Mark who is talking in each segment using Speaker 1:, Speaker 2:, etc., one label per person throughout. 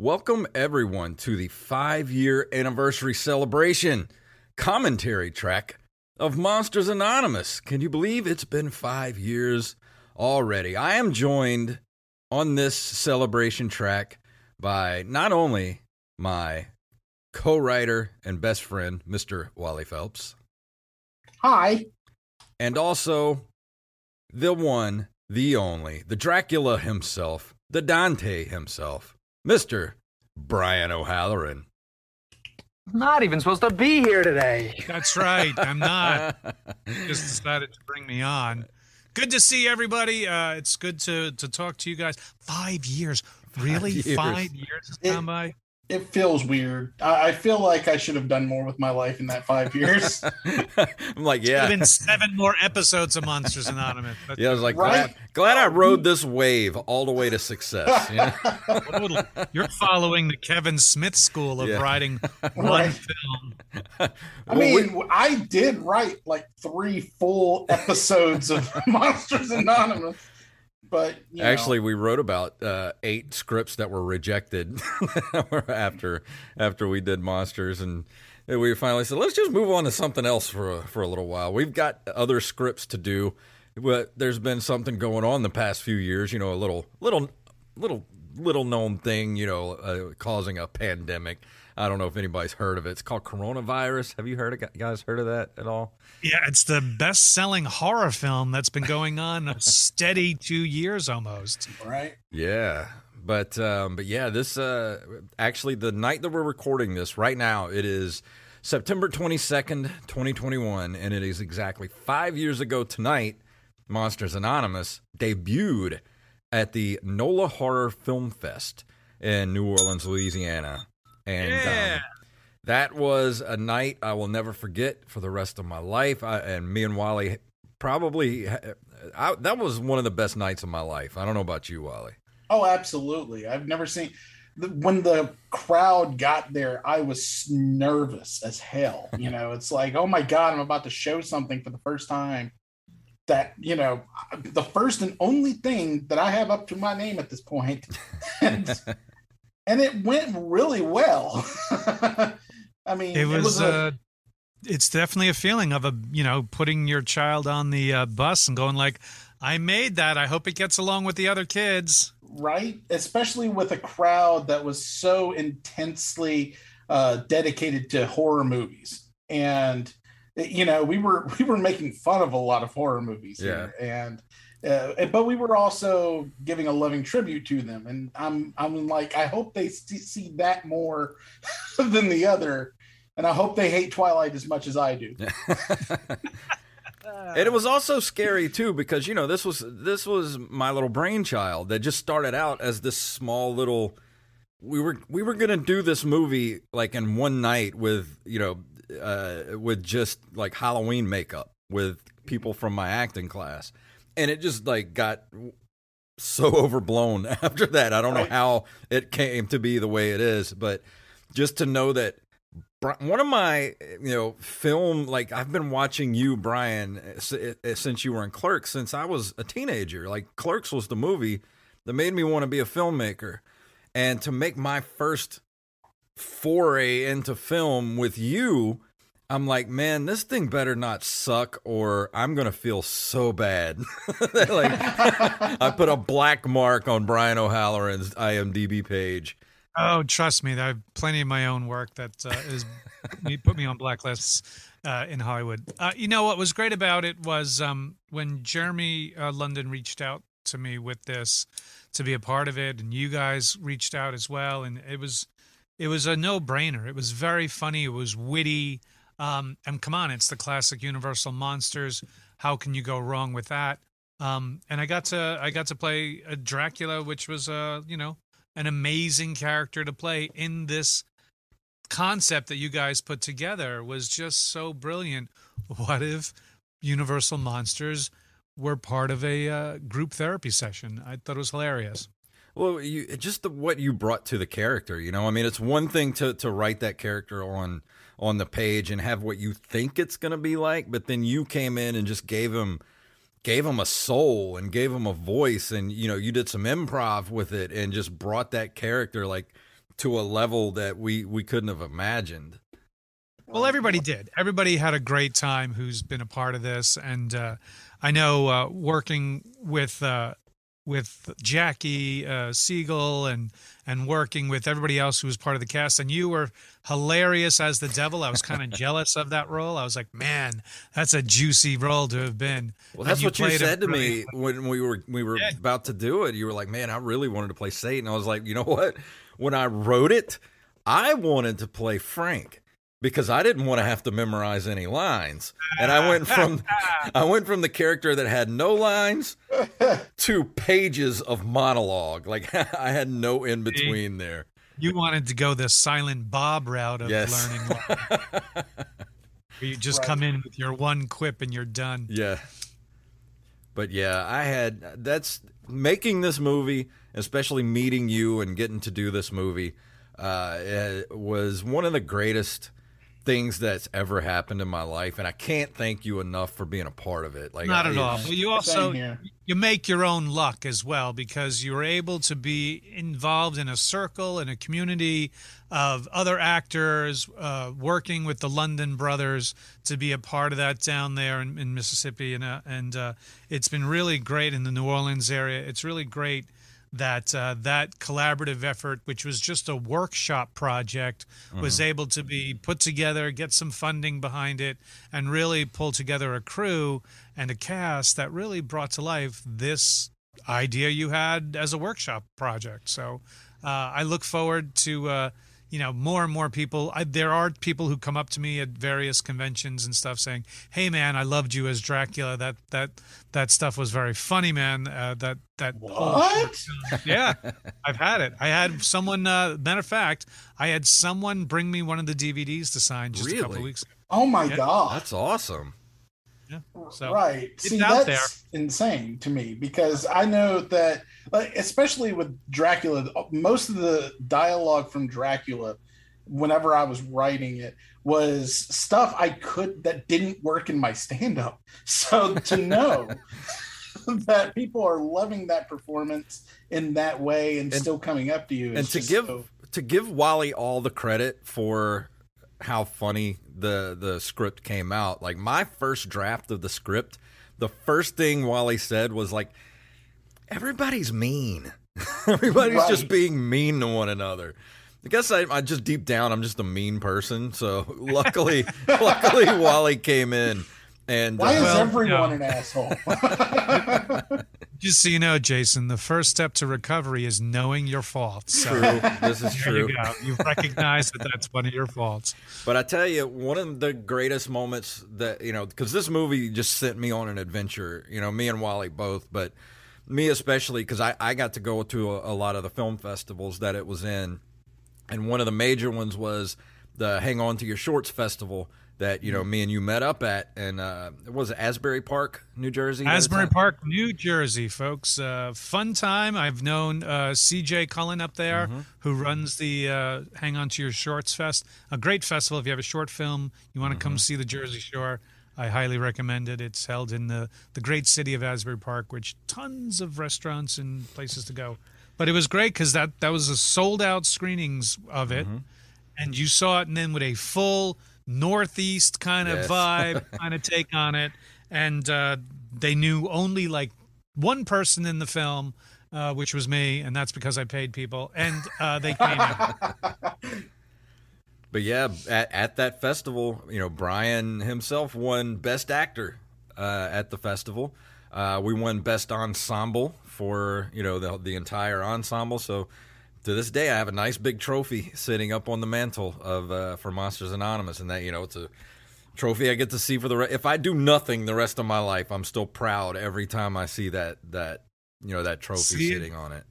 Speaker 1: Welcome, everyone, to the five year anniversary celebration commentary track of Monsters Anonymous. Can you believe it's been five years already? I am joined on this celebration track by not only my co writer and best friend, Mr. Wally Phelps,
Speaker 2: Hi.
Speaker 1: and also the one, the only, the Dracula himself, the Dante himself, Mr. Brian O'Halloran.
Speaker 3: Not even supposed to be here today.
Speaker 4: That's right. I'm not. Just decided to bring me on. Good to see everybody. Uh, it's good to to talk to you guys. Five years, really?
Speaker 1: years.
Speaker 4: Five years has
Speaker 2: It-
Speaker 4: gone by.
Speaker 2: It feels weird. I, I feel like I should have done more with my life in that five years.
Speaker 1: I'm like,
Speaker 4: Could
Speaker 1: yeah.
Speaker 4: have been seven more episodes of Monsters Anonymous. That's
Speaker 1: Yeah, I was like,
Speaker 2: Right?
Speaker 1: glad, glad I rode this wave all the way to success.
Speaker 4: Yeah. You're following the Kevin Smith school of
Speaker 1: Yeah.
Speaker 4: writing one
Speaker 2: Right.
Speaker 4: film.
Speaker 2: I
Speaker 1: Well,
Speaker 2: mean,
Speaker 1: we-
Speaker 2: I did write like three full episodes of Monsters Anonymous, but you know,
Speaker 1: Actually, we wrote about uh, eight scripts that were rejected after after we did monsters, and we finally said, let's just move on to something else for a, for a little while. We've got other scripts to do, but there's been something going on the past few years. You know, a little little little little known thing. You know, uh, causing a pandemic. I don't know if anybody's heard of it. It's called coronavirus. Have you heard of guys heard of that at all?
Speaker 4: Yeah, it's the best-selling horror film that's been going on a steady two years almost.
Speaker 2: right?
Speaker 1: Yeah. But um, but yeah, this uh, actually the night that we're recording this right now, it is September twenty second, twenty twenty one, and it is exactly five years ago tonight. Monsters Anonymous debuted at the NOLA Horror Film Fest in New Orleans, Louisiana, and
Speaker 4: Yeah.
Speaker 1: um, that was a night I will never forget for the rest of my life. I, and me and Wally probably I, that was one of the best nights of my life. I don't know about you, Wally.
Speaker 2: Oh, absolutely. I've never seen when the crowd got there. I was nervous as hell. You know, it's like, oh my god, I'm about to show something for the first time. That you know, the first and only thing that I have up to my name at this point, and, and it went really well. I mean,
Speaker 4: It was.
Speaker 2: a-
Speaker 4: uh, it's definitely a feeling of a you know putting your child on the uh, bus and going like, I made that. I hope it gets along with the other kids.
Speaker 2: right especially with a crowd that was so intensely uh, dedicated to horror movies and you know we were we were making fun of a lot of horror movies here and uh, but we were also giving a loving tribute to them. And i'm i'm like i hope they see see that more than the other. And i hope they hate twilight as much as i do.
Speaker 1: And it was also scary too because you know this was this was my little brainchild that just started out as this small little we were we were gonna do this movie like in one night with you know uh, with just like Halloween makeup with people from my acting class and it just like got so overblown after that. I don't know how it came to be the way it is but just to know that one of my you know film like I've been watching you Brian uh, since you were in Clerks since I was a teenager. Like Clerks was the movie that made me want to be a filmmaker. And to make my first foray into film with you I'm like, man, this thing better not suck, or I'm gonna feel so bad. like, I put a black mark on Brian O'Halloran's IMDb page.
Speaker 4: Oh, trust me, I have plenty of my own work that uh, is put me on blacklists uh, in Hollywood. Uh, you know what was great about it was um, when Jeremy uh, London reached out to me with this to be a part of it, and you guys reached out as well, and it was it was a no brainer. It was very funny. It was witty. Um, and come on, it's the classic Universal monsters. How can you go wrong with that? Um, and I got to I got to play a Dracula, which was uh, you know an amazing character to play in this concept that you guys put together was just so brilliant. What if Universal Monsters were part of a uh, group therapy session? I thought it was hilarious.
Speaker 1: Well, you just the, what you brought to the character, you know. I mean, it's one thing to to write that character on on the page and have what you think it's going to be like, but then you came in and just gave him gave him a soul and gave him a voice and you know, you did some improv with it and just brought that character like to a level that we we couldn't have imagined.
Speaker 4: Well, everybody did. Everybody had a great time who's been a part of this, and uh, I know uh, working with uh, with Jackie uh, Siegel and and working with everybody else who was part of the cast. And you were hilarious as the devil. I was kind of jealous of that role. I was like, man, that's a juicy role to have been.
Speaker 1: Well, that's you what you said to me when we were we were yeah. about to do it. You were like, man, I really wanted to play Satan. I was like, you know what? When I wrote it, I wanted to play Frank because I didn't want to have to memorize any lines. And I went from I went from the character that had no lines to pages of monologue. Like I had no in between there.
Speaker 4: You wanted to go the silent Bob route of yes. learning. Where you just right. come in with your one quip and you're done.
Speaker 1: Yeah. But yeah, I had that's making this movie, especially meeting you and getting to do this movie, uh, was one of the greatest things that's ever happened in my life, and I can't thank you enough for being a part of it. Like
Speaker 4: not at all. But you also you make your own luck as well because you're able to be involved in a circle in a community of other actors uh, working with the London brothers to be a part of that down there in, in Mississippi, and uh, and uh, it's been really great in the New Orleans area. It's really great that uh, that collaborative effort, which was just a workshop project, mm-hmm. was able to be put together, get some funding behind it, and really pull together a crew and a cast that really brought to life this idea you had as a workshop project. So uh, I look forward to. You know, more and more people. I, there are people who come up to me at various conventions and stuff saying, "Hey, man, I loved you as Dracula. That that that stuff was very funny, man. Uh, that that
Speaker 2: what?
Speaker 4: yeah, I've had it. I had someone. Uh, matter of fact, I had someone bring me one of the DVDs to sign just really? a couple weeks. ago.
Speaker 2: Oh my yeah. god,
Speaker 1: that's awesome.
Speaker 4: Yeah. So
Speaker 2: right. See, that's there. insane to me because I know that, like, especially with Dracula, most of the dialogue from Dracula, whenever I was writing it, was stuff I could that didn't work in my stand up. So to know that people are loving that performance in that way and, and still coming up to you,
Speaker 1: and to give so... to give Wally all the credit for how funny the the script came out. Like my first draft of the script, the first thing Wally said was like, "Everybody's mean. Everybody's right. just being mean to one another." I guess I, I just deep down I'm just a mean person. So luckily, luckily Wally came in. And
Speaker 2: why uh, is well, everyone an asshole?
Speaker 4: Just so you know, Jason, the first step to recovery is knowing your faults.
Speaker 1: So true. This is true.
Speaker 4: You go. You've recognized that that's one of your faults.
Speaker 1: But I tell you, one of the greatest moments that, you know, because this movie just sent me on an adventure, you know, me and Wally both, but me especially, because I, I got to go to a, a lot of the film festivals that it was in. And one of the major ones was the Hang On to Your Shorts Festival that you know me and you met up at, and uh, it was Asbury Park, New Jersey.
Speaker 4: Asbury Park, New Jersey, folks. Uh, fun time. I've known uh, C.J. Cullen up there, mm-hmm. who runs the uh, Hang On to Your Shorts Fest. A great festival. If you have a short film, you want to mm-hmm. come see the Jersey Shore. I highly recommend it. It's held in the the great city of Asbury Park, which tons of restaurants and places to go. But it was great because that that was a sold out screenings of it, mm-hmm. and you saw it, and then with a full northeast kind of yes. vibe kind of take on it. And uh, they knew only like one person in the film uh, which was me and that's because i paid people. And uh, they came
Speaker 1: but yeah at, at, that festival you know brian himself won best actor uh, at the festival. Uh, we won best ensemble for you know the, the entire ensemble. So to this day, I have a nice big trophy sitting up on the mantle of uh, for Monsters Anonymous, and that you know it's a trophy I get to see for the. Re- if I do nothing the rest of my life, I'm still proud every time I see that that you know that trophy see, sitting on it.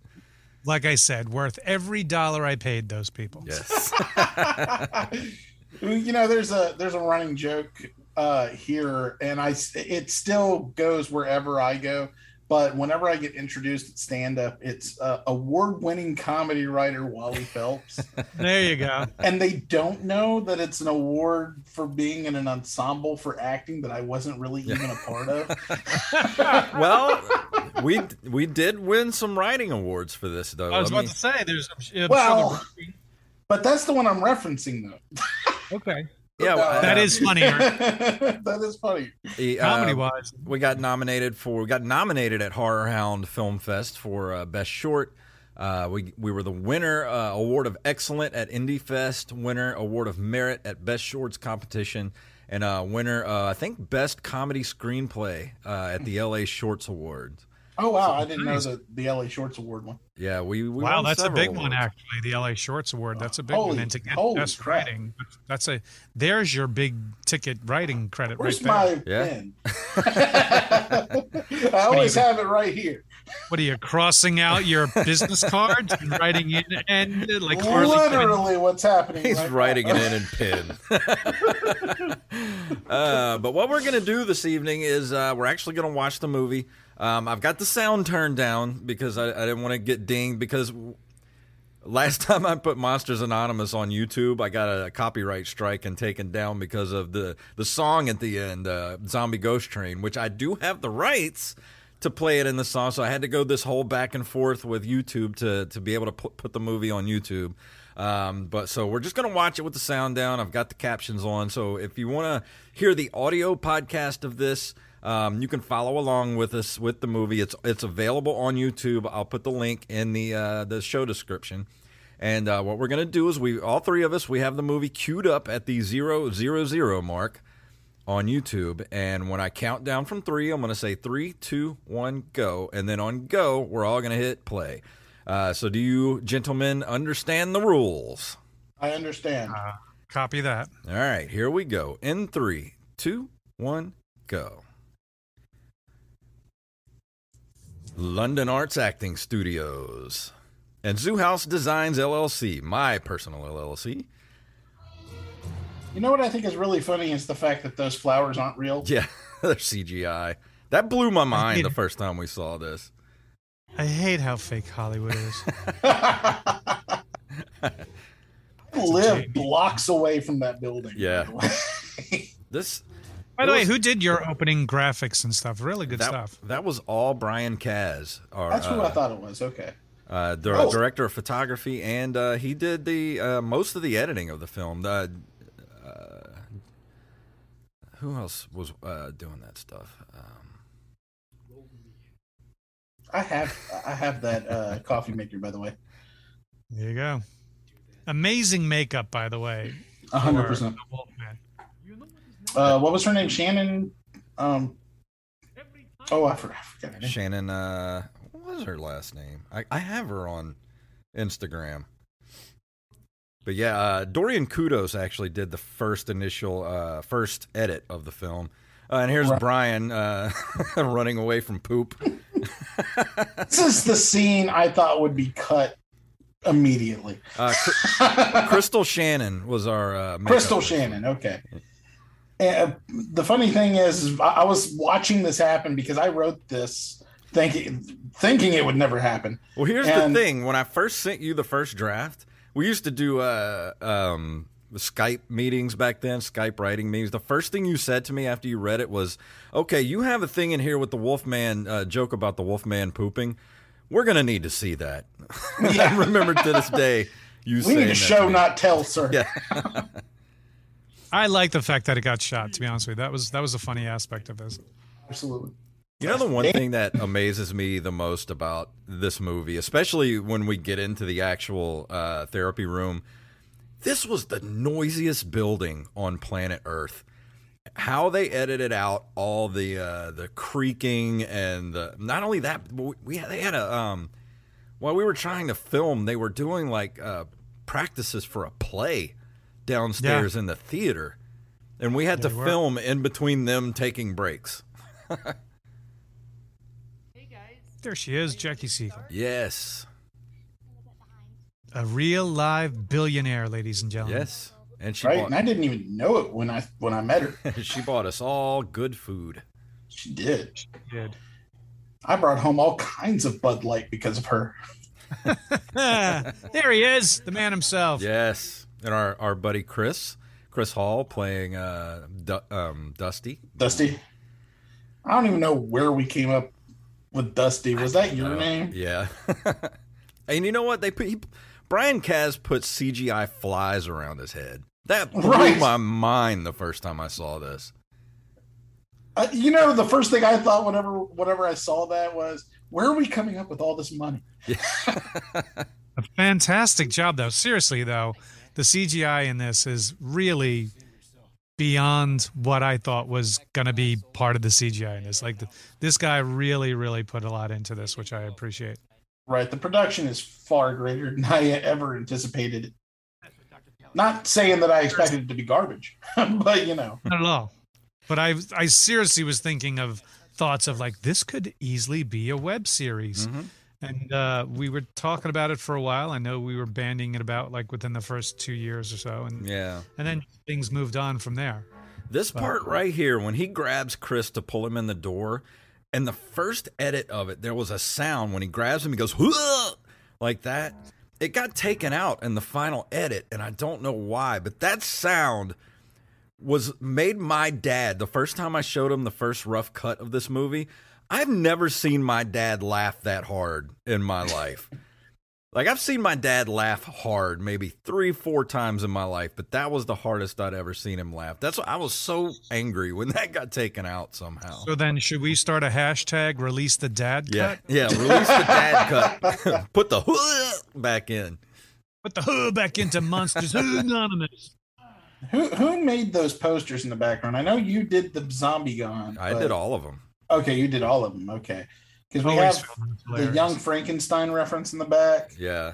Speaker 4: like I said, worth every dollar I paid those people.
Speaker 1: Yes.
Speaker 2: you know, there's a there's a running joke uh, here, and I it still goes wherever I go. But whenever I get introduced at stand up, it's uh, award winning comedy writer Wally Phelps.
Speaker 4: There you go.
Speaker 2: and they don't know that it's an award for being in an ensemble for acting that I wasn't really even a part of.
Speaker 1: well, we we did win some writing awards for this, though.
Speaker 4: I was
Speaker 1: Let
Speaker 4: about
Speaker 1: me-
Speaker 4: to say, there's. I'm sure
Speaker 2: Well,
Speaker 4: there-
Speaker 2: But that's the one I'm referencing, though.
Speaker 4: okay,
Speaker 1: yeah, well,
Speaker 4: that
Speaker 1: uh,
Speaker 4: is funnier,
Speaker 2: that is funny.
Speaker 1: the, uh,
Speaker 4: comedy wise.
Speaker 1: we got nominated for we got nominated at Horror Hound Film Fest for uh, best short. Uh, we we were the winner uh, award of excellent at Indie Fest, winner award of merit at best shorts competition, and uh, winner uh, I think best comedy screenplay uh, at the LA Shorts Awards.
Speaker 2: Oh wow, I didn't know
Speaker 4: Nice.
Speaker 2: the the LA Shorts Award one.
Speaker 1: Yeah, we, we
Speaker 4: Wow, that's a
Speaker 1: several
Speaker 4: big one, actually. The LA Shorts Award. That's a big
Speaker 2: Holy-
Speaker 4: one. And to get
Speaker 2: holy
Speaker 4: best
Speaker 2: crap.
Speaker 4: writing, that's a. There's your big ticket writing credit
Speaker 2: Where's
Speaker 4: right there.
Speaker 2: my
Speaker 1: Yeah.
Speaker 2: I always have it right here.
Speaker 4: What are you crossing out your business cards and writing in and like Harley Quinn?
Speaker 2: Literally, what's happening?
Speaker 1: He's
Speaker 2: right
Speaker 1: writing
Speaker 2: now.
Speaker 1: it in and pin. uh, but what we're going to do this evening is uh, we're actually going to watch the movie. Um, I've got the sound turned down because I, I didn't want to get dinged because last time I put Monsters Anonymous on YouTube, I got a copyright strike and taken down because of the, the song at the end, uh, Zombie Ghost Train, which I do have the rights to play it in the song. So I had to go this whole back and forth with YouTube to, to be able to put, put the movie on YouTube. Um, but so we're just going to watch it with the sound down. I've got the captions on. So if you want to hear the audio podcast of this, um, you can follow along with us with the movie. It's it's available on YouTube. I'll put the link in the uh, the show description. And uh, what we're gonna do is we all three of us we have the movie queued up at the zero zero zero mark on YouTube. And when I count down from three, I'm gonna say three, two, one, go. And then on go, we're all gonna hit play. Uh, so do you gentlemen understand the rules?
Speaker 2: I understand.
Speaker 4: Uh, copy that.
Speaker 1: All right, here we go. In three, two, one, go. London Arts Acting Studios and Zoo House Designs LLC, my personal LLC.
Speaker 2: You know what I think is really funny is the fact that those flowers aren't real.
Speaker 1: Yeah, they're CGI. That blew my mind the first time we saw this.
Speaker 4: I hate how fake Hollywood is.
Speaker 2: I live blocks away from that building.
Speaker 1: Yeah.
Speaker 2: by the way.
Speaker 1: This
Speaker 4: By the
Speaker 1: It
Speaker 4: way, who did your opening graphics and stuff? Really good
Speaker 1: that,
Speaker 4: stuff.
Speaker 1: that was all Brian Kaz, our
Speaker 2: That's who
Speaker 1: uh,
Speaker 2: I thought it was. Okay.
Speaker 1: uh, the
Speaker 2: Oh.
Speaker 1: director of photography, and uh, he did the uh, most of the editing of the film. The, uh, who else was uh, doing that stuff? Um,
Speaker 2: I have I have that uh, coffee maker by the way.
Speaker 4: There you go. Amazing makeup, by the way.
Speaker 2: A hundred percent.
Speaker 4: Wolfman.
Speaker 2: Uh, what was her name? Shannon. Um. Oh, I forgot. I forgot her name.
Speaker 1: Shannon, uh, what was her last name? I, I have her on Instagram. But yeah, uh, Dorian Kudos actually did the first initial, uh, first edit of the film. Uh, and here's
Speaker 2: Right.
Speaker 1: Brian uh, running away from poop.
Speaker 2: This is the scene I thought would be cut immediately.
Speaker 1: Uh, Cr- Crystal Shannon was our uh,
Speaker 2: Crystal. Shannon. Okay. And the funny thing is, I was watching this happen because I wrote this thinking thinking it would never happen.
Speaker 1: Well, here's
Speaker 2: And-
Speaker 1: the thing: when I first sent you the first draft, we used to do uh, um, Skype meetings back then, Skype writing meetings. The first thing you said to me after you read it was, "Okay, you have a thing in here with the Wolfman uh, joke about the Wolfman pooping. We're gonna need to see that." I remember to this day you
Speaker 2: We need to show, not tell, sir.
Speaker 1: Yeah.
Speaker 4: I like the fact that it got shot. To be honest with you, that was that was a funny aspect of this.
Speaker 2: Absolutely.
Speaker 1: You know the one thing that amazes me the most about this movie, especially when we get into the actual uh, therapy room, this was the noisiest building on planet Earth. How they edited out all the uh, the creaking and the, not only that, but we, we they had a um, while we were trying to film, they were doing like uh, practices for a play downstairs in the theater, and we had
Speaker 4: They
Speaker 1: to
Speaker 4: were.
Speaker 1: film in between them taking breaks.
Speaker 4: hey guys, There she is, Jackie Siegel.
Speaker 1: Yes.
Speaker 4: a real live billionaire, ladies and gentlemen.
Speaker 1: Yes, and she
Speaker 2: right,
Speaker 1: bought,
Speaker 2: and I didn't even know it when I when I met her.
Speaker 1: she bought us all good food.
Speaker 2: She did.
Speaker 4: She did.
Speaker 2: I brought home all kinds of Bud Light because of her.
Speaker 4: There he is, the man himself.
Speaker 1: Yes, and our our buddy Chris, Chris Hall playing uh, Du- um, Dusty.
Speaker 2: Dusty. I don't even know where we came up with Dusty. Was that your
Speaker 1: Uh,
Speaker 2: name?
Speaker 1: Yeah, and you know what they put? He, Brian Kaz put CGI flies around his head. That blew
Speaker 2: Right.
Speaker 1: my mind the first time I saw this.
Speaker 2: Uh, you know, the first thing I thought whenever whenever I saw that was, where are we coming up with all this money? Yeah.
Speaker 4: A fantastic job, though. Seriously, though, the CGI in this is really beyond what I thought was going to be part of the CGI in this. Like, the, this guy really, really put a lot into this, which I appreciate.
Speaker 2: Right. The production is far greater than I ever anticipated. Not saying that I expected it to be garbage, but you know,
Speaker 4: Not at all. But I, I seriously was thinking of thoughts of like this could easily be a web series.
Speaker 1: Mhm.
Speaker 4: And uh, we were talking about it for a while. I know we were banding it about like within the first two years or so, and
Speaker 1: Yeah.
Speaker 4: and then things moved on from there.
Speaker 1: This part right here, when he grabs Chris to pull him in the door, and the first edit of it, there was a sound when he grabs him, he goes, like that. It got taken out in the final edit, and I don't know why, but that sound was made my dad the first time I showed him the first rough cut of this movie. I've never seen my dad laugh that hard in my life. Like I've seen my dad laugh hard maybe three, four times in my life, but that was the hardest I'd ever seen him laugh. That's what I was so angry when that got taken out somehow.
Speaker 4: So then, should we start a hashtag release the dad
Speaker 1: yeah,
Speaker 4: cut?
Speaker 1: yeah. Release the dad cut. Put the hoo back in.
Speaker 4: Put the hood back into Monsters Anonymous.
Speaker 2: who who made those posters in the background? I know you did the zombie gun.
Speaker 1: I did all of them.
Speaker 2: Okay, you did all of them. Okay, because we
Speaker 4: Always
Speaker 2: have the young Frankenstein reference in the back.
Speaker 1: Yeah.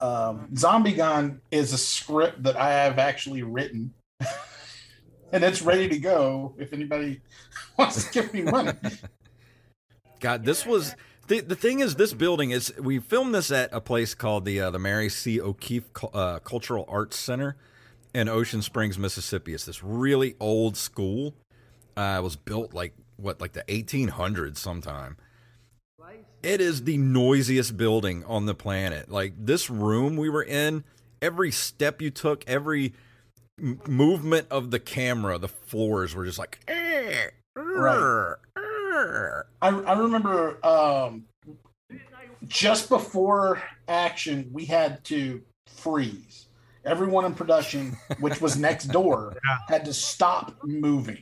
Speaker 2: Um, zombie Gone is a script that I have actually written, and it's ready to go. If anybody wants to give me money,
Speaker 1: God, this was the the thing is this building is we filmed this at a place called the uh, the Mary C. O'Keefe uh, Cultural Arts Center in Ocean Springs, Mississippi. It's this really old school. Uh, it was built like what like the 1800s sometime. It is the noisiest building on the planet. Like this room we were in, every step you took, every m- movement of the camera, the floors were just like. "Eh,
Speaker 2: Right.
Speaker 1: "Er,
Speaker 2: I, I remember um, just before action, we had to freeze. Everyone in production, which was next door,
Speaker 4: Yeah.
Speaker 2: had to stop moving.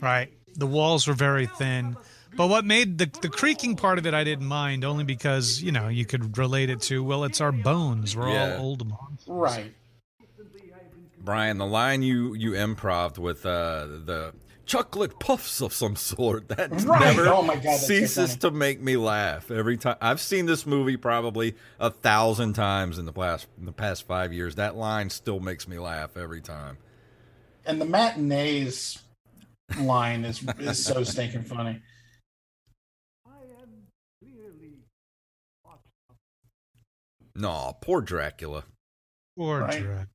Speaker 4: Right. The walls were very thin. But what made the the creaking part of it I didn't mind only because, you know, you could relate it to, well, it's our bones. We're
Speaker 1: Yeah.
Speaker 4: all old monsters.
Speaker 2: Right.
Speaker 1: Brian, the line you you improved with uh, the chocolate puffs of some sort that
Speaker 2: Right.
Speaker 1: never
Speaker 2: Oh my God, that's so
Speaker 1: ceases to make me laugh every time. I've seen this movie probably a thousand times in the past in the past five years. That line still makes me laugh every time.
Speaker 2: And the matinees line is is so stinking funny.
Speaker 1: No, poor Dracula.
Speaker 4: Poor
Speaker 2: Right.
Speaker 4: Dra-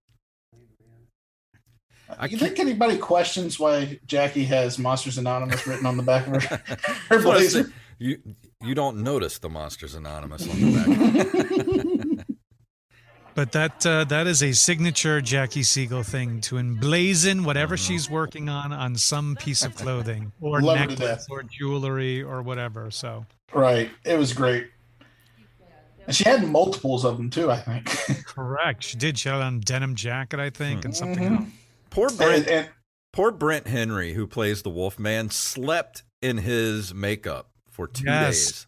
Speaker 1: I
Speaker 2: you think anybody questions why Jackie has Monsters Anonymous written on the back of her, her
Speaker 1: That's what I said.
Speaker 2: blazer?
Speaker 1: You you don't notice the Monsters Anonymous on the back.
Speaker 4: But that uh, that is a signature Jackie Siegel thing to emblazon whatever
Speaker 1: Mm-hmm.
Speaker 4: she's working on on some piece of clothing or
Speaker 2: Love
Speaker 4: necklace or jewelry or whatever. So
Speaker 2: right. It was great. And she had multiples of them too, I think.
Speaker 4: correct. She did. She had on denim jacket, I think, and something
Speaker 2: Mhm.
Speaker 4: else.
Speaker 1: poor
Speaker 2: and,
Speaker 1: Brent.
Speaker 2: and
Speaker 1: Poor Brent Henry, who plays the Wolfman, slept in his makeup for two
Speaker 4: Yes.
Speaker 1: days.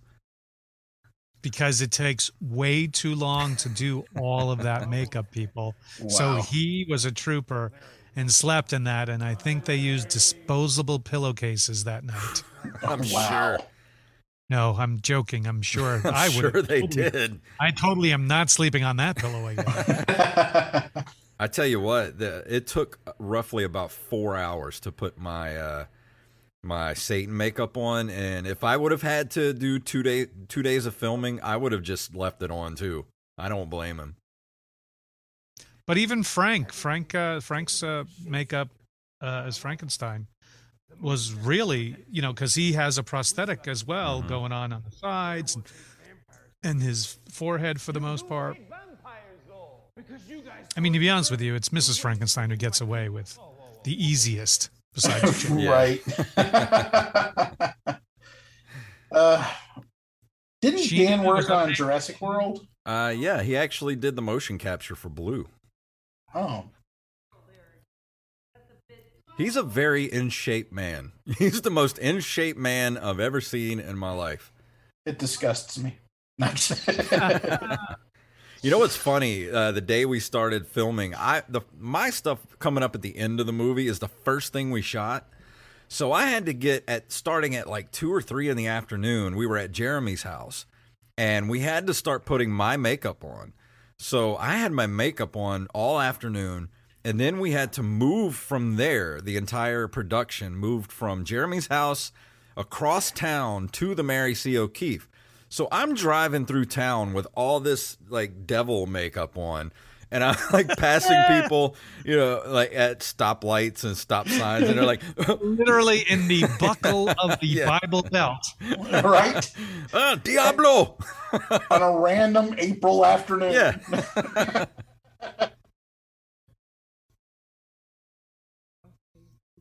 Speaker 4: Because it takes way too long to do all of that makeup, people. So he was a trooper and slept in that, and I think they used disposable pillowcases that night.
Speaker 1: I'm
Speaker 2: Wow.
Speaker 1: sure.
Speaker 4: No, I'm joking. I'm sure
Speaker 1: I'm
Speaker 4: I would.
Speaker 1: sure they did.
Speaker 4: I totally am not sleeping on that pillow again.
Speaker 1: I tell you what, the, it took roughly about four hours to put my uh, my Satan makeup on, and if I would have had to do two day two days of filming, I would have just left it on too. I don't blame him.
Speaker 4: But even Frank, Frank, uh, Frank's uh, makeup uh, as Frankenstein was really, you know, because he has a prosthetic as well
Speaker 1: Mm-hmm.
Speaker 4: going on on the sides and, and his forehead for the most part. I mean, to be honest with you, it's Mrs. Frankenstein who gets away with the easiest besides Jim.
Speaker 1: Yeah.
Speaker 2: Right. uh, didn't
Speaker 4: She
Speaker 2: Dan
Speaker 4: was
Speaker 2: work on
Speaker 4: amazing.
Speaker 2: Jurassic World?
Speaker 1: Uh, yeah, he actually did the motion capture for Blue.
Speaker 2: Oh,
Speaker 1: He's a very in shape man. He's the most in shape man I've ever seen in my life.
Speaker 2: it disgusts me.
Speaker 1: You know what's funny? Uh, the day we started filming, I the my stuff coming up at the end of the movie is the first thing we shot. So I had to get at starting at like two or three in the afternoon. We were at Jeremy's house, and we had to start putting my makeup on. So I had my makeup on all afternoon, and then we had to move from there. The entire production moved from Jeremy's house across town to the Mary C. O'Keefe. So I'm driving through town with all this like devil makeup on. And I'm like passing people, you know, like at stoplights and stop signs, and they're like,
Speaker 4: Literally in the buckle of the
Speaker 1: Yeah.
Speaker 4: Bible belt.
Speaker 2: right
Speaker 1: ah, Diablo!
Speaker 2: on a random April afternoon.
Speaker 1: Yeah.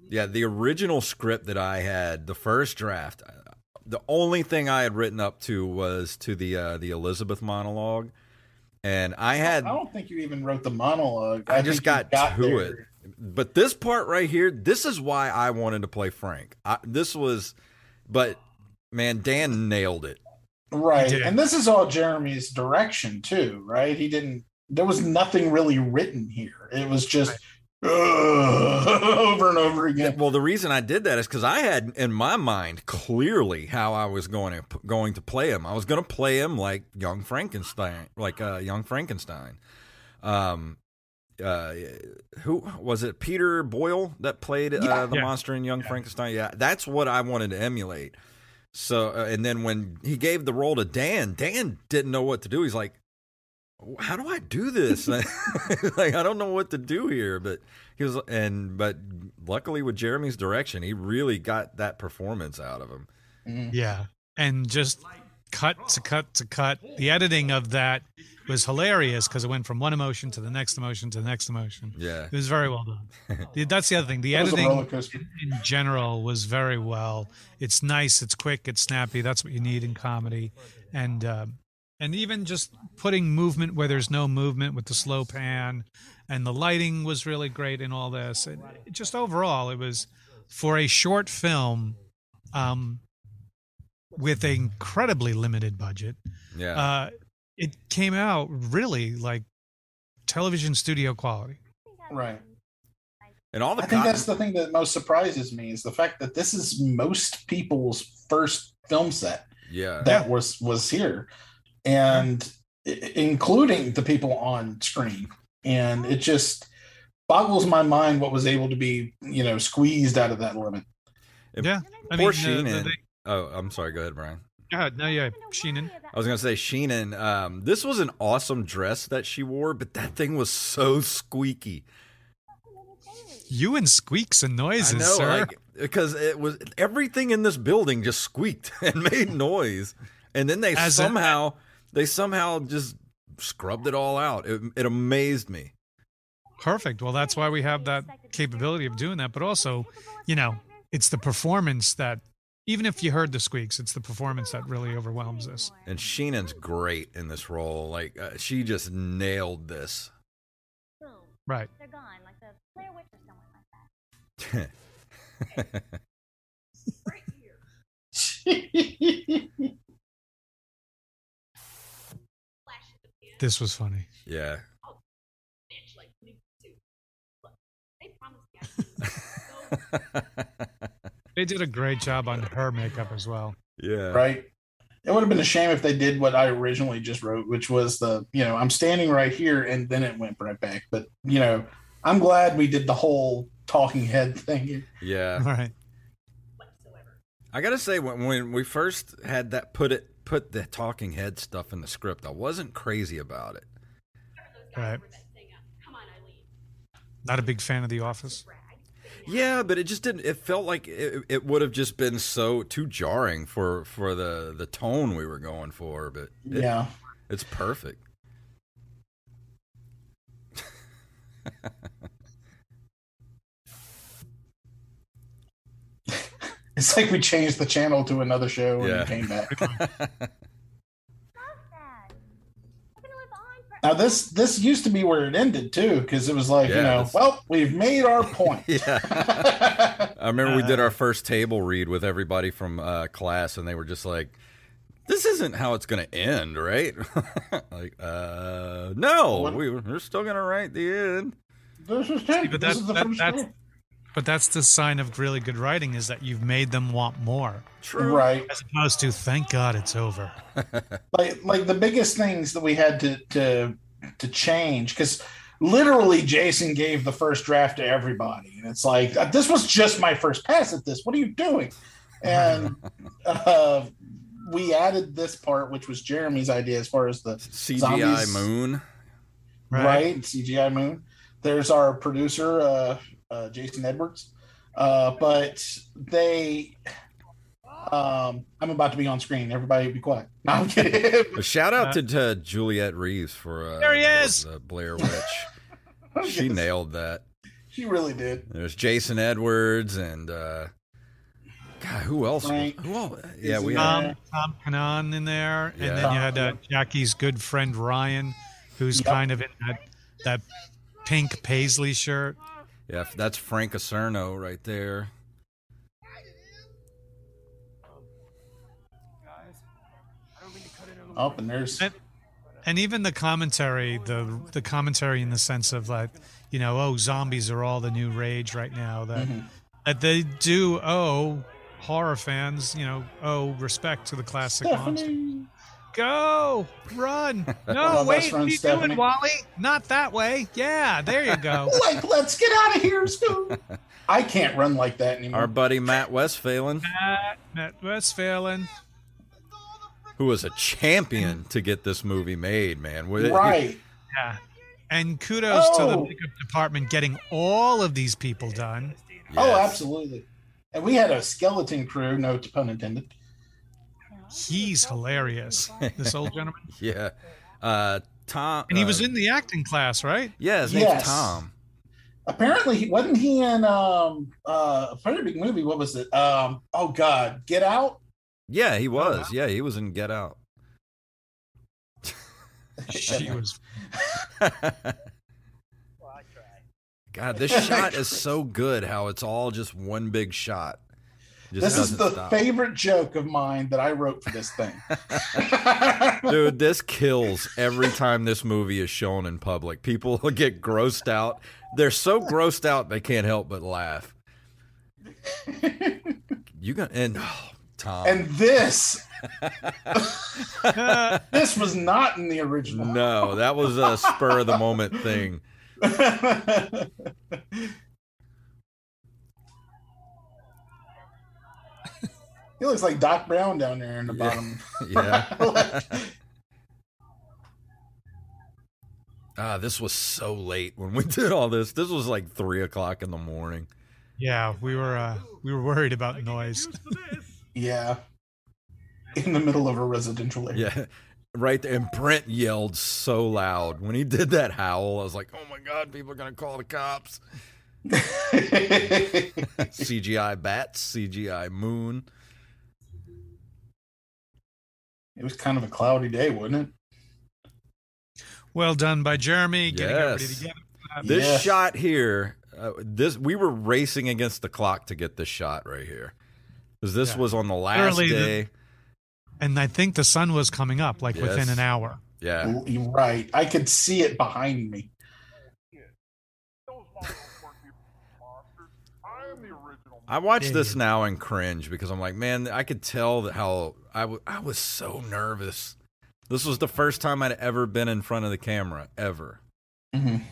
Speaker 1: yeah, the original script that I had, the first draft, uh, the only thing I had written up to was to the uh, the Elizabeth monologue, and I had
Speaker 2: I don't think you even wrote the monologue.
Speaker 1: I just
Speaker 2: think you
Speaker 1: got, to
Speaker 2: there.
Speaker 1: it. But this part right here, this is why I wanted to play Frank. I, this was, but man, Dan nailed it.
Speaker 2: Right. And this is all Jeremy's direction too, right? He didn't there was nothing really written here. It was just "Ugh," over and over again.
Speaker 1: Well, the reason I did that is because I had in my mind clearly how I was going to going to play him. I was going to play him like young Frankenstein, like uh, young Frankenstein. Um, uh, who was it? Peter Boyle that played uh,
Speaker 2: Yeah.
Speaker 1: the
Speaker 4: Yeah.
Speaker 1: monster in Young Frankenstein. Yeah, that's what I wanted to emulate. So, uh, and then when he gave the role to Dan, Dan didn't know what to do. He's like, "How do I do this? like, I don't know what to do here." But he was, and but luckily with Jeremy's direction, he really got that performance out of him.
Speaker 4: Yeah. And just cut to cut to cut. The editing of that was hilarious because it went from one emotion to the next emotion to the next emotion.
Speaker 1: Yeah,
Speaker 4: It was very well done. That's the other thing. The
Speaker 2: It
Speaker 4: editing in general was very well. It's nice, it's quick, it's snappy. That's what you need in comedy, and um, and even just putting movement where there's no movement with the slow pan, and the lighting was really great in all this. And just overall, it was for a short film, um, with an incredibly limited budget.
Speaker 1: yeah.
Speaker 4: Uh, it came out really like television studio quality.
Speaker 2: Right.
Speaker 1: and all the
Speaker 2: I think
Speaker 1: co-
Speaker 2: that's the thing that most surprises me is the fact that this is most people's first film set
Speaker 1: yeah,
Speaker 2: that was was here, and i- including the people on screen, and it just boggles my mind what was able to be you know squeezed out of that limit.
Speaker 4: Yeah, I
Speaker 1: Poor
Speaker 4: mean, the- the-
Speaker 1: Sheenan.
Speaker 4: the-
Speaker 1: Oh, I'm sorry. Go ahead, Brian.
Speaker 4: go ahead. No, yeah, Sheenan.
Speaker 1: I was gonna say Sheenan. Um, this was an awesome dress that she wore, but that thing was so squeaky.
Speaker 4: You and squeaks and noises,
Speaker 1: I know,
Speaker 4: sir.
Speaker 1: like because it was everything in this building just squeaked and made noise, and then they
Speaker 4: As a-
Speaker 1: somehow they somehow just scrubbed it all out. It, it amazed me.
Speaker 4: Perfect. Well, that's why we have that capability of doing that. But also, you know, it's the performance that, even if you heard the squeaks, it's the performance that really overwhelms us.
Speaker 1: And Sheenan's great in this role. Like uh, she just nailed this.
Speaker 4: Right.
Speaker 5: They're gone. Like the Blair Witch or someone like that.
Speaker 4: This was funny.
Speaker 1: yeah.
Speaker 4: They did a great job on her makeup as well.
Speaker 1: yeah.
Speaker 2: right? It would have been a shame if they did what I originally just wrote, which was the, you know, I'm standing right here and then it went right back. But, you know, I'm glad we did the whole talking head thing.
Speaker 1: Yeah.
Speaker 4: Right.
Speaker 1: I gotta say, when when we first had that put it put the talking head stuff in the script. I wasn't crazy about it.
Speaker 4: Right. Not a big fan of The Office.
Speaker 1: Yeah, but it just didn't. It felt like it, it would have just been so too jarring for for the the tone we were going for. But it,
Speaker 2: yeah.
Speaker 1: it's perfect.
Speaker 2: It's like we changed the channel to another show and
Speaker 1: Yeah.
Speaker 2: came back.
Speaker 5: Stop that. I'm gonna live on for
Speaker 2: Now this this used to be where it ended too, because it was like you know,
Speaker 1: that's-
Speaker 2: well, we've made our point.
Speaker 1: yeah. I remember we did our first table read with everybody from uh, class, and they were just like, "This isn't how it's going to end, right?" like, uh, no,
Speaker 2: What-
Speaker 1: we, we're still going to write the end.
Speaker 2: this is ten.
Speaker 4: but
Speaker 2: this
Speaker 4: that-
Speaker 2: is the
Speaker 4: that-
Speaker 2: first
Speaker 4: that's-
Speaker 2: one.
Speaker 4: But that's the sign of really good writing is that you've made them want more,
Speaker 1: True.
Speaker 2: right.
Speaker 4: as opposed to thank God it's over.
Speaker 2: like like the biggest things that we had to to to change because literally Jason gave the first draft to everybody and it's like uh, this was just my first pass at this what are you doing and uh, we added this part which was Jeremy's idea as far as the
Speaker 1: CGI
Speaker 2: Zombies.
Speaker 1: moon.
Speaker 2: right, CGI moon there's our producer uh, uh, Jason Edwards uh, but they um, I'm about to be on screen everybody be quiet no I'm kidding
Speaker 1: A shout out to, to Juliette Reeves for uh,
Speaker 4: There he is!
Speaker 1: the Blair Witch. she nailed that.
Speaker 2: She really did.
Speaker 1: There's Jason Edwards and uh, God, who else?
Speaker 2: Frank
Speaker 1: who else? Yeah, we
Speaker 2: in
Speaker 1: had.
Speaker 4: Tom, Tom Kanan in there, and
Speaker 1: Yeah.
Speaker 4: then you had uh, Jackie's good friend Ryan, who's
Speaker 2: Yep.
Speaker 4: kind of in that that pink paisley shirt.
Speaker 1: Yeah. That's Frank Acerno right there.
Speaker 2: Oh, and there's
Speaker 4: And, and even the commentary, the the commentary in the sense of like, you know, oh, zombies are all the new rage right now. That
Speaker 2: Mm-hmm.
Speaker 4: that they do owe horror fans, you know, owe respect to the classic monster.
Speaker 2: Stephanie.
Speaker 4: Go, run. No,
Speaker 2: best
Speaker 4: wait, what are you
Speaker 2: Stephanie.
Speaker 4: doing, Wally? Not that way. Yeah, there you go.
Speaker 2: Like, let's get out of here, let's. I can't run like that anymore.
Speaker 1: Our buddy Matt Westphalen,
Speaker 4: Matt, Matt Westphalen.
Speaker 1: who was a champion to get this movie made, man.
Speaker 2: Right.
Speaker 4: Yeah. And kudos to the
Speaker 2: Oh.
Speaker 4: makeup department getting all of these people done.
Speaker 2: Oh, absolutely. And we had a skeleton crew, no pun intended.
Speaker 4: He's hilarious, this old gentleman.
Speaker 1: Yeah. Uh, Tom.
Speaker 4: And he was
Speaker 1: uh,
Speaker 4: in the acting class, right?
Speaker 1: Yeah, his name's
Speaker 2: Yes.
Speaker 1: Tom.
Speaker 2: Apparently, he wasn't he in um uh a pretty big movie. What was it? Um oh god, Get Out.
Speaker 1: Yeah, he was. Yeah, he was in Get Out.
Speaker 4: She was.
Speaker 1: God, this shot is so good. How it's all just one big shot.
Speaker 2: This is the
Speaker 1: stop.
Speaker 2: favorite joke of mine that I wrote for this thing.
Speaker 1: Dude, this kills every time this movie is shown in public. People get grossed out. They're so grossed out they can't help but laugh. You got and oh, Tom.
Speaker 2: and this this was not in the original.
Speaker 1: no, that was a spur of the moment thing.
Speaker 2: He looks like Doc Brown down there in the
Speaker 1: Yeah.
Speaker 2: bottom.
Speaker 1: Yeah. ah, this was so late when we did all this. This was like three o'clock in the morning.
Speaker 4: Yeah, we were uh, we were worried about noise.
Speaker 2: yeah. In the middle of a residential area.
Speaker 1: Yeah. Right there. And Brent yelled so loud. When he did that howl, I was like, oh my God, people are going to call the cops. CGI bats, CGI moon.
Speaker 2: It was kind of a cloudy day, wasn't it?
Speaker 4: Well done by Jeremy getting everybody
Speaker 1: Yes.
Speaker 4: together.
Speaker 1: This
Speaker 2: Yes.
Speaker 1: shot here, uh, this we were racing against the clock to get this shot right here. Because this
Speaker 4: Yeah.
Speaker 1: was on the last
Speaker 4: Literally the-
Speaker 1: day.
Speaker 4: And I think the sun was coming up like within an hour.
Speaker 1: yeah.
Speaker 2: Right. I could see it behind me.
Speaker 1: I watch
Speaker 4: Yeah.
Speaker 1: this now and cringe because I'm like, man, I could tell that how I, w- I was so nervous. This was the first time I'd ever been in front of the camera, ever.
Speaker 2: Mhm.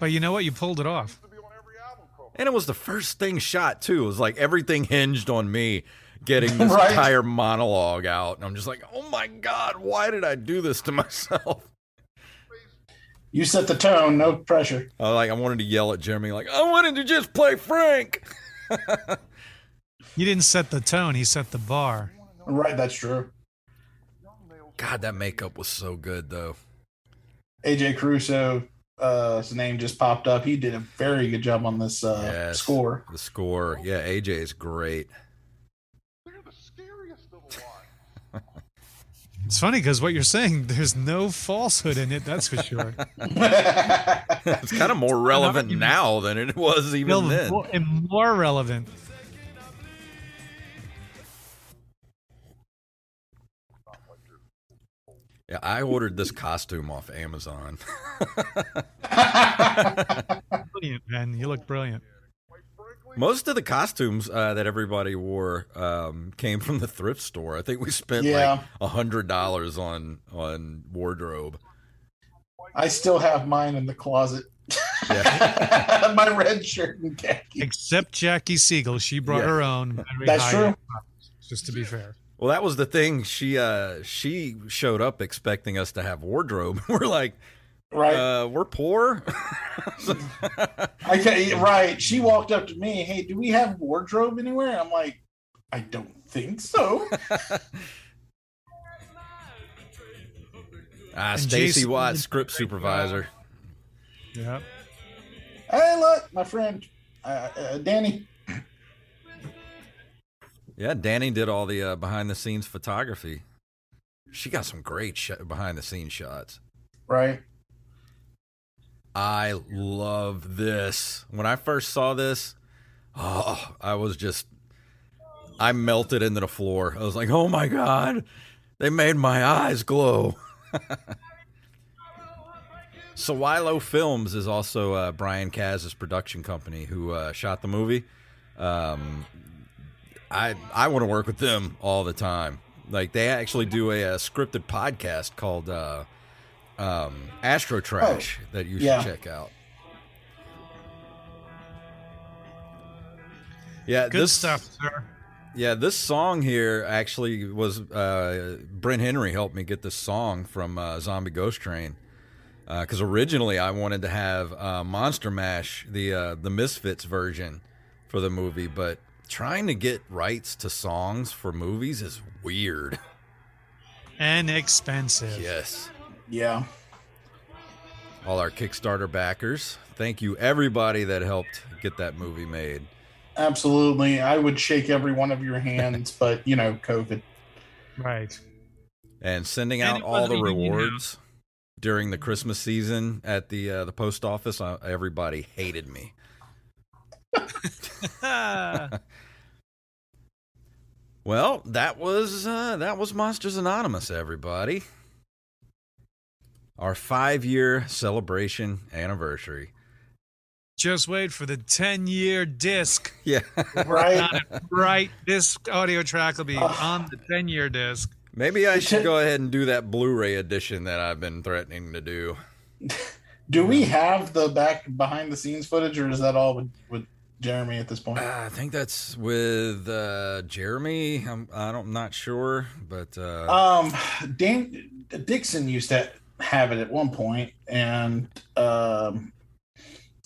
Speaker 4: But you know what? You pulled it off.
Speaker 1: And it was the first thing shot, too. It was like everything hinged on me. getting this
Speaker 2: Right.
Speaker 1: entire monologue out. And I'm just like, oh my God, why did I do this to myself?
Speaker 2: You set the tone, no pressure.
Speaker 1: I like I wanted to yell at Jeremy, like, I wanted to just play Frank.
Speaker 4: He didn't set the tone; he set the bar.
Speaker 2: Right, that's true.
Speaker 1: God, that makeup was so good though.
Speaker 2: AJ Caruso, uh, his name just popped up. He did a very good job on this uh,
Speaker 1: Yes.
Speaker 2: score.
Speaker 1: The score. Yeah, AJ is great.
Speaker 4: It's funny because what you're saying, there's no falsehood in it. That's for sure.
Speaker 1: It's kind of more relevant
Speaker 4: even-
Speaker 1: now than it was even then.
Speaker 4: more- and more relevant.
Speaker 1: Yeah, I ordered this costume off Amazon.
Speaker 4: Brilliant, man. You look brilliant.
Speaker 1: Most of the costumes uh, that everybody wore um, came from the thrift store. I think we spent
Speaker 2: Yeah.
Speaker 1: like a hundred dollars on on wardrobe.
Speaker 2: I still have mine in the closet.
Speaker 1: Yeah.
Speaker 2: My red shirt and khaki.
Speaker 4: Except Jackie Siegel. She brought
Speaker 1: Yeah.
Speaker 4: her own.
Speaker 2: That's true.
Speaker 4: Just to be fair.
Speaker 1: Well, that was the thing. She uh, she showed up expecting us to have wardrobe. We're like,
Speaker 2: Right.
Speaker 1: uh, we're poor.
Speaker 2: I can right. She walked up to me, hey, do we have wardrobe anywhere? I'm like, I don't think so.
Speaker 1: Ah,
Speaker 4: And
Speaker 1: Stacy
Speaker 4: Jason
Speaker 1: Watt, script supervisor.
Speaker 4: Yeah.
Speaker 2: hey, look, my friend, uh, uh, Danny.
Speaker 1: Yeah, Danny did all the uh, behind the scenes photography. She got some great sh- behind the scenes shots.
Speaker 2: Right.
Speaker 1: I love this. When I first saw this, oh, I was just, I melted into the floor. I was like, oh my God, they made my eyes glow. Sawilo Films is also uh, Brian Kaz's production company who uh, shot the movie. Um, I I want to work with them all the time. Like they actually do a, uh scripted podcast called uh, um, Astro Trash that you should
Speaker 2: yeah.
Speaker 1: check out. Yeah,
Speaker 4: Good
Speaker 1: this
Speaker 4: stuff, sir.
Speaker 1: yeah, this song here actually was uh, Brent Henry helped me get this song from uh, Zombie Ghost Train because originally I wanted to have uh, Monster Mash the uh, the Misfits version for the movie, but trying to get rights to songs for movies is weird.
Speaker 4: And expensive.
Speaker 1: Yes,
Speaker 2: Yeah.
Speaker 1: all our Kickstarter backers, thank you everybody that helped get that movie made.
Speaker 2: Absolutely. I would shake every one of your hands, but you know, COVID.
Speaker 4: Right.
Speaker 1: and sending out
Speaker 4: it
Speaker 1: all the
Speaker 4: wasn't even, you know-
Speaker 1: rewards during the Christmas season at the uh, the post office. Uh, everybody hated me. Well, that was uh, that was Monsters Anonymous, everybody. Our five year celebration anniversary.
Speaker 4: just wait for the 10 year disc.
Speaker 1: Yeah,
Speaker 2: Right.
Speaker 4: Right. This audio track will be on the 10 year disc.
Speaker 1: maybe I should go ahead and do that Blu-ray edition that I've been threatening to do.
Speaker 2: Do we have the back behind the scenes footage or is that all with, with Jeremy at this point?
Speaker 1: Uh, I think that's with uh, Jeremy. I'm I don't, I'm not sure, but uh,
Speaker 2: Um, Dan Dixon used to have it at one point, and um,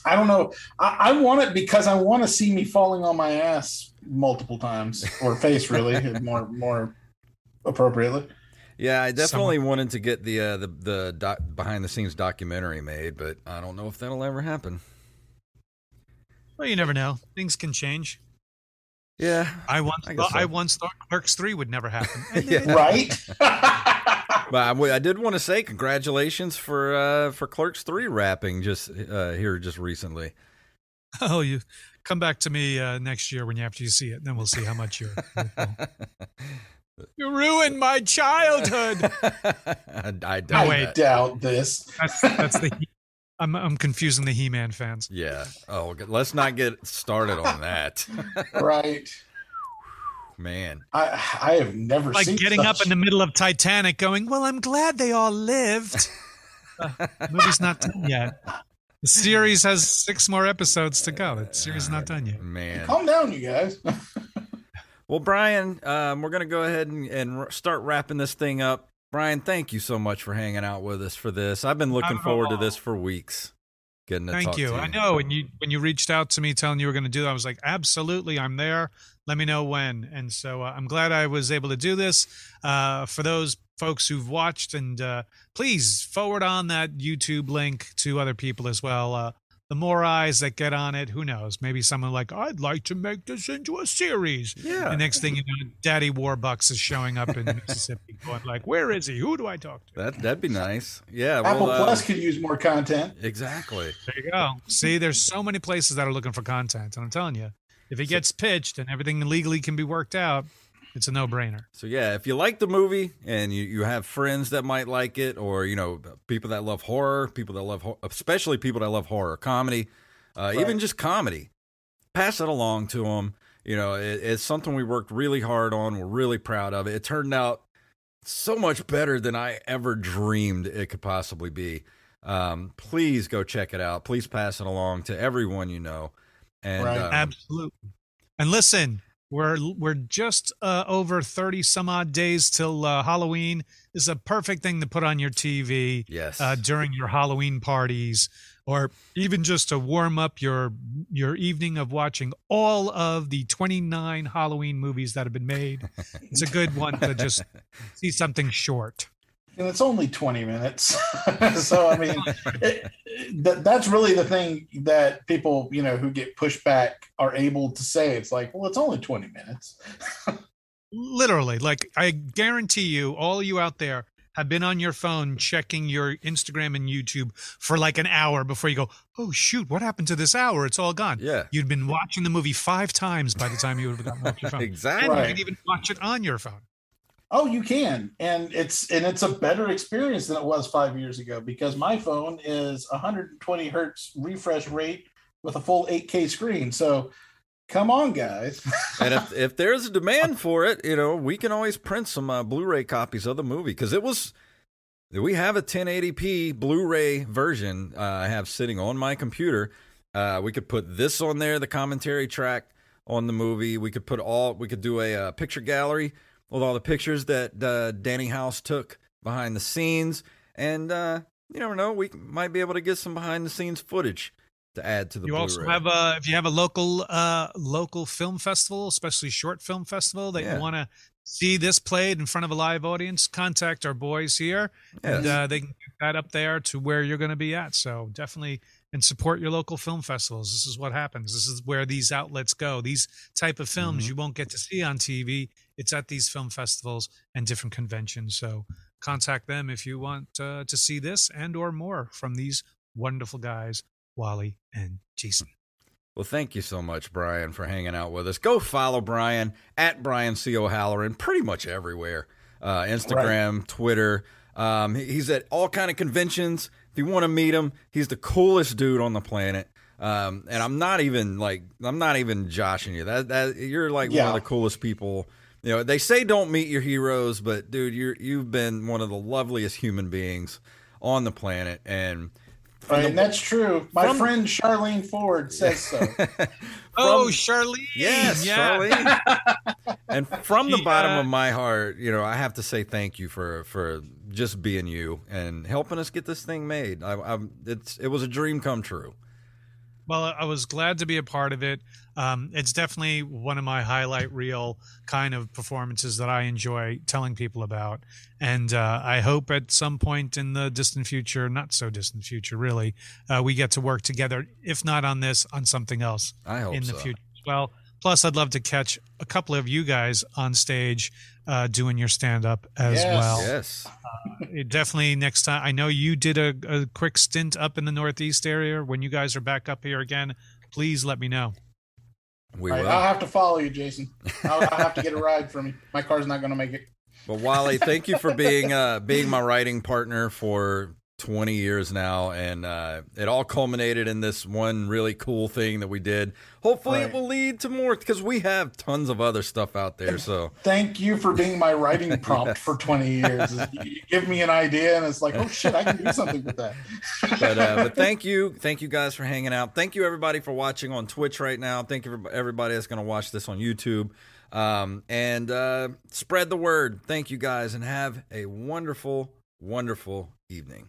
Speaker 2: I don't know. I, I want it because I want to see me falling on my ass multiple times, or face really, more more appropriately.
Speaker 1: Yeah, I definitely wanted to get the uh, the the doc, behind the scenes documentary made, but I don't know if that'll ever happen.
Speaker 4: Well, you never know. Things can change.
Speaker 1: Yeah,
Speaker 4: I once
Speaker 1: I
Speaker 4: I,
Speaker 1: so.
Speaker 4: I once thought Clerks 3 would never happen.
Speaker 1: Yeah.
Speaker 2: Right?
Speaker 1: but I, w- I did want to say congratulations for uh, for Clerks three wrapping just uh, here just recently.
Speaker 4: Oh, you come back to me uh, next year when you after you see it, then we'll see how much you're. you ruined my childhood.
Speaker 1: I, I
Speaker 2: I
Speaker 1: doubt
Speaker 4: wait.
Speaker 1: that.
Speaker 2: doubt this.
Speaker 4: That's that's the. I'm I'm confusing the He-Man fans.
Speaker 1: Yeah. Oh, let's not get started on that,
Speaker 2: Right?
Speaker 1: Man.
Speaker 2: I I have never
Speaker 4: Like
Speaker 2: seen
Speaker 4: getting up in the middle of Titanic, going, "Well, I'm glad they all lived." Uh, movie's not done yet. The series has six more episodes to go. The series is not done yet.
Speaker 1: Man.
Speaker 2: Calm down, you guys.
Speaker 1: Well, Brian, um, we're going to go ahead and, and start wrapping this thing up. Brian, thank you so much for hanging out with us for this. I've been looking
Speaker 4: Not at
Speaker 1: forward to this for weeks. Getting to
Speaker 4: Thank
Speaker 1: talk
Speaker 4: you.
Speaker 1: to
Speaker 4: I know when you when you reached out to me telling you were going to do that, I was like, absolutely, I'm there. Let me know when. And so uh, I'm glad I was able to do this. Uh, for those folks who've watched, and uh, please forward on that YouTube link to other people as well. Uh, the more eyes that get on it, who knows? Maybe someone like, I'd like to make this into a series.
Speaker 1: Yeah.
Speaker 4: The next thing you know, Daddy Warbucks is showing up in Mississippi, going like, "Where is he? Who do I talk to?"
Speaker 1: That that'd be nice. Yeah.
Speaker 2: Apple
Speaker 1: well, uh,
Speaker 2: Plus could use more content.
Speaker 1: Exactly.
Speaker 4: There you go. See, there's so many places that are looking for content, and I'm telling you, if it gets pitched and everything legally can be worked out, it's a no-brainer.
Speaker 1: So yeah, if you like the movie and you, you have friends that might like it, or you know people that love horror, people that love, especially people that love horror, comedy, uh, even just comedy, pass it along to them. You know, it, it's something we worked really hard on. We're really proud of it. It turned out so much better than I ever dreamed it could possibly be. Um, please go check it out. Please pass it along to everyone you know. And
Speaker 2: Right.
Speaker 1: um,
Speaker 4: Absolutely. And listen, we're we're just uh, over thirty some odd days till uh, Halloween. This is a perfect thing to put on your TV
Speaker 1: yes,
Speaker 4: uh, during your Halloween parties, or even just to warm up your your evening of watching all of the twenty nine Halloween movies that have been made. It's a good one to just see something short.
Speaker 2: And it's only 20 minutes so i mean it, that, that's really the thing that people you know who get pushed back are able to say it's like well it's only 20 minutes
Speaker 4: Literally, like I guarantee you, all you out there have been on your phone checking your Instagram and YouTube for like an hour before you go, oh shoot, what happened to this hour? It's all gone.
Speaker 1: yeah,
Speaker 4: You'd been watching the movie five times by the time you would have gotten off your phone.
Speaker 1: exactly.
Speaker 4: And you could even watch it on your phone.
Speaker 2: Oh you can and it's and it's a better experience than it was five years ago because my phone is 120 hertz refresh rate with a full 8k screen so come on guys
Speaker 1: and if if there's a demand for it, you know, we can always print some uh, Blu-ray copies of the movie because it was. We have a 1080p Blu-ray version. Uh, I have sitting on my computer. Uh, we could put this on there, the commentary track on the movie. We could put all. We could do a uh, picture gallery with all the pictures that uh, Danny House took behind the scenes, and uh, you never know, we might be able to get some behind-the-scenes footage to add to the
Speaker 4: you
Speaker 1: Blu-ray.
Speaker 4: also have a if you have a local uh local film festival, especially short film festival that
Speaker 1: Yeah.
Speaker 4: you want to see this played in front of a live audience, contact our boys here, and uh, they can get that up there to where you're going to be at. So definitely and support your local film festivals. This is what happens. This is where these outlets go. These type of films
Speaker 1: Mhm.
Speaker 4: you won't get to see on TV. It's at these film festivals and different conventions. So contact them if you want uh, to see this and or more from these wonderful guys, Wally and Jason.
Speaker 1: Well, thank you so much, Brian, for hanging out with us. Go follow Brian at Brian C. O'Halloran pretty much everywhere. Uh, Instagram, Twitter. Um, he's at all kind of conventions. If you want to meet him, he's the coolest dude on the planet. Um, and I'm not even like I'm not even joshing you. That that you're like one of the coolest people. You know, they say don't meet your heroes, but dude, you're you've been one of the loveliest human beings on the planet. And
Speaker 2: right and that's true my
Speaker 1: from-
Speaker 2: friend charlene ford says so
Speaker 4: Oh,
Speaker 1: From-
Speaker 4: Charlene.
Speaker 1: Yes,
Speaker 4: yeah.
Speaker 1: Charlene. and from the
Speaker 4: She,
Speaker 1: bottom
Speaker 4: uh,
Speaker 1: of my heart, you know, I have to say thank you for for just being you and helping us get this thing made. I, I'm, it's it was a dream come true.
Speaker 4: Well, I was glad to be a part of it. Um, it's definitely one of my highlight reel kind of performances that I enjoy telling people about. And uh, I hope at some point in the distant future, not so distant future, really, uh, we get to work together, if not on this, on something else
Speaker 1: I hope
Speaker 4: in the
Speaker 1: so.
Speaker 4: future as well. Plus, I'd love to catch a couple of you guys on stage uh, doing your stand up as
Speaker 2: Yes.
Speaker 4: well.
Speaker 1: Yes,
Speaker 4: It definitely next time. I know you did a, a quick stint up in the Northeast area. When you guys are back up here again, please let me know.
Speaker 1: we
Speaker 2: Right,
Speaker 1: will.
Speaker 2: i'll have to follow you jason i'll, I'll have to get a ride from you my car's not going to make it
Speaker 1: But Wally, thank you for being uh being my writing partner for 20 years now, and uh, it all culminated in this one really cool thing that we did. Hopefully,
Speaker 2: Right.
Speaker 1: it will lead to more because we have tons of other stuff out there. So,
Speaker 2: Thank you for being my writing prompt for 20 years. You you give me an idea, and it's like, oh shit, I can do something with that.
Speaker 1: but uh, but thank you, thank you guys for hanging out. Thank you everybody for watching on Twitch right now. Thank you everybody that's going to watch this on YouTube. Um, and uh, spread the word. Thank you guys, and have a wonderful, wonderful evening.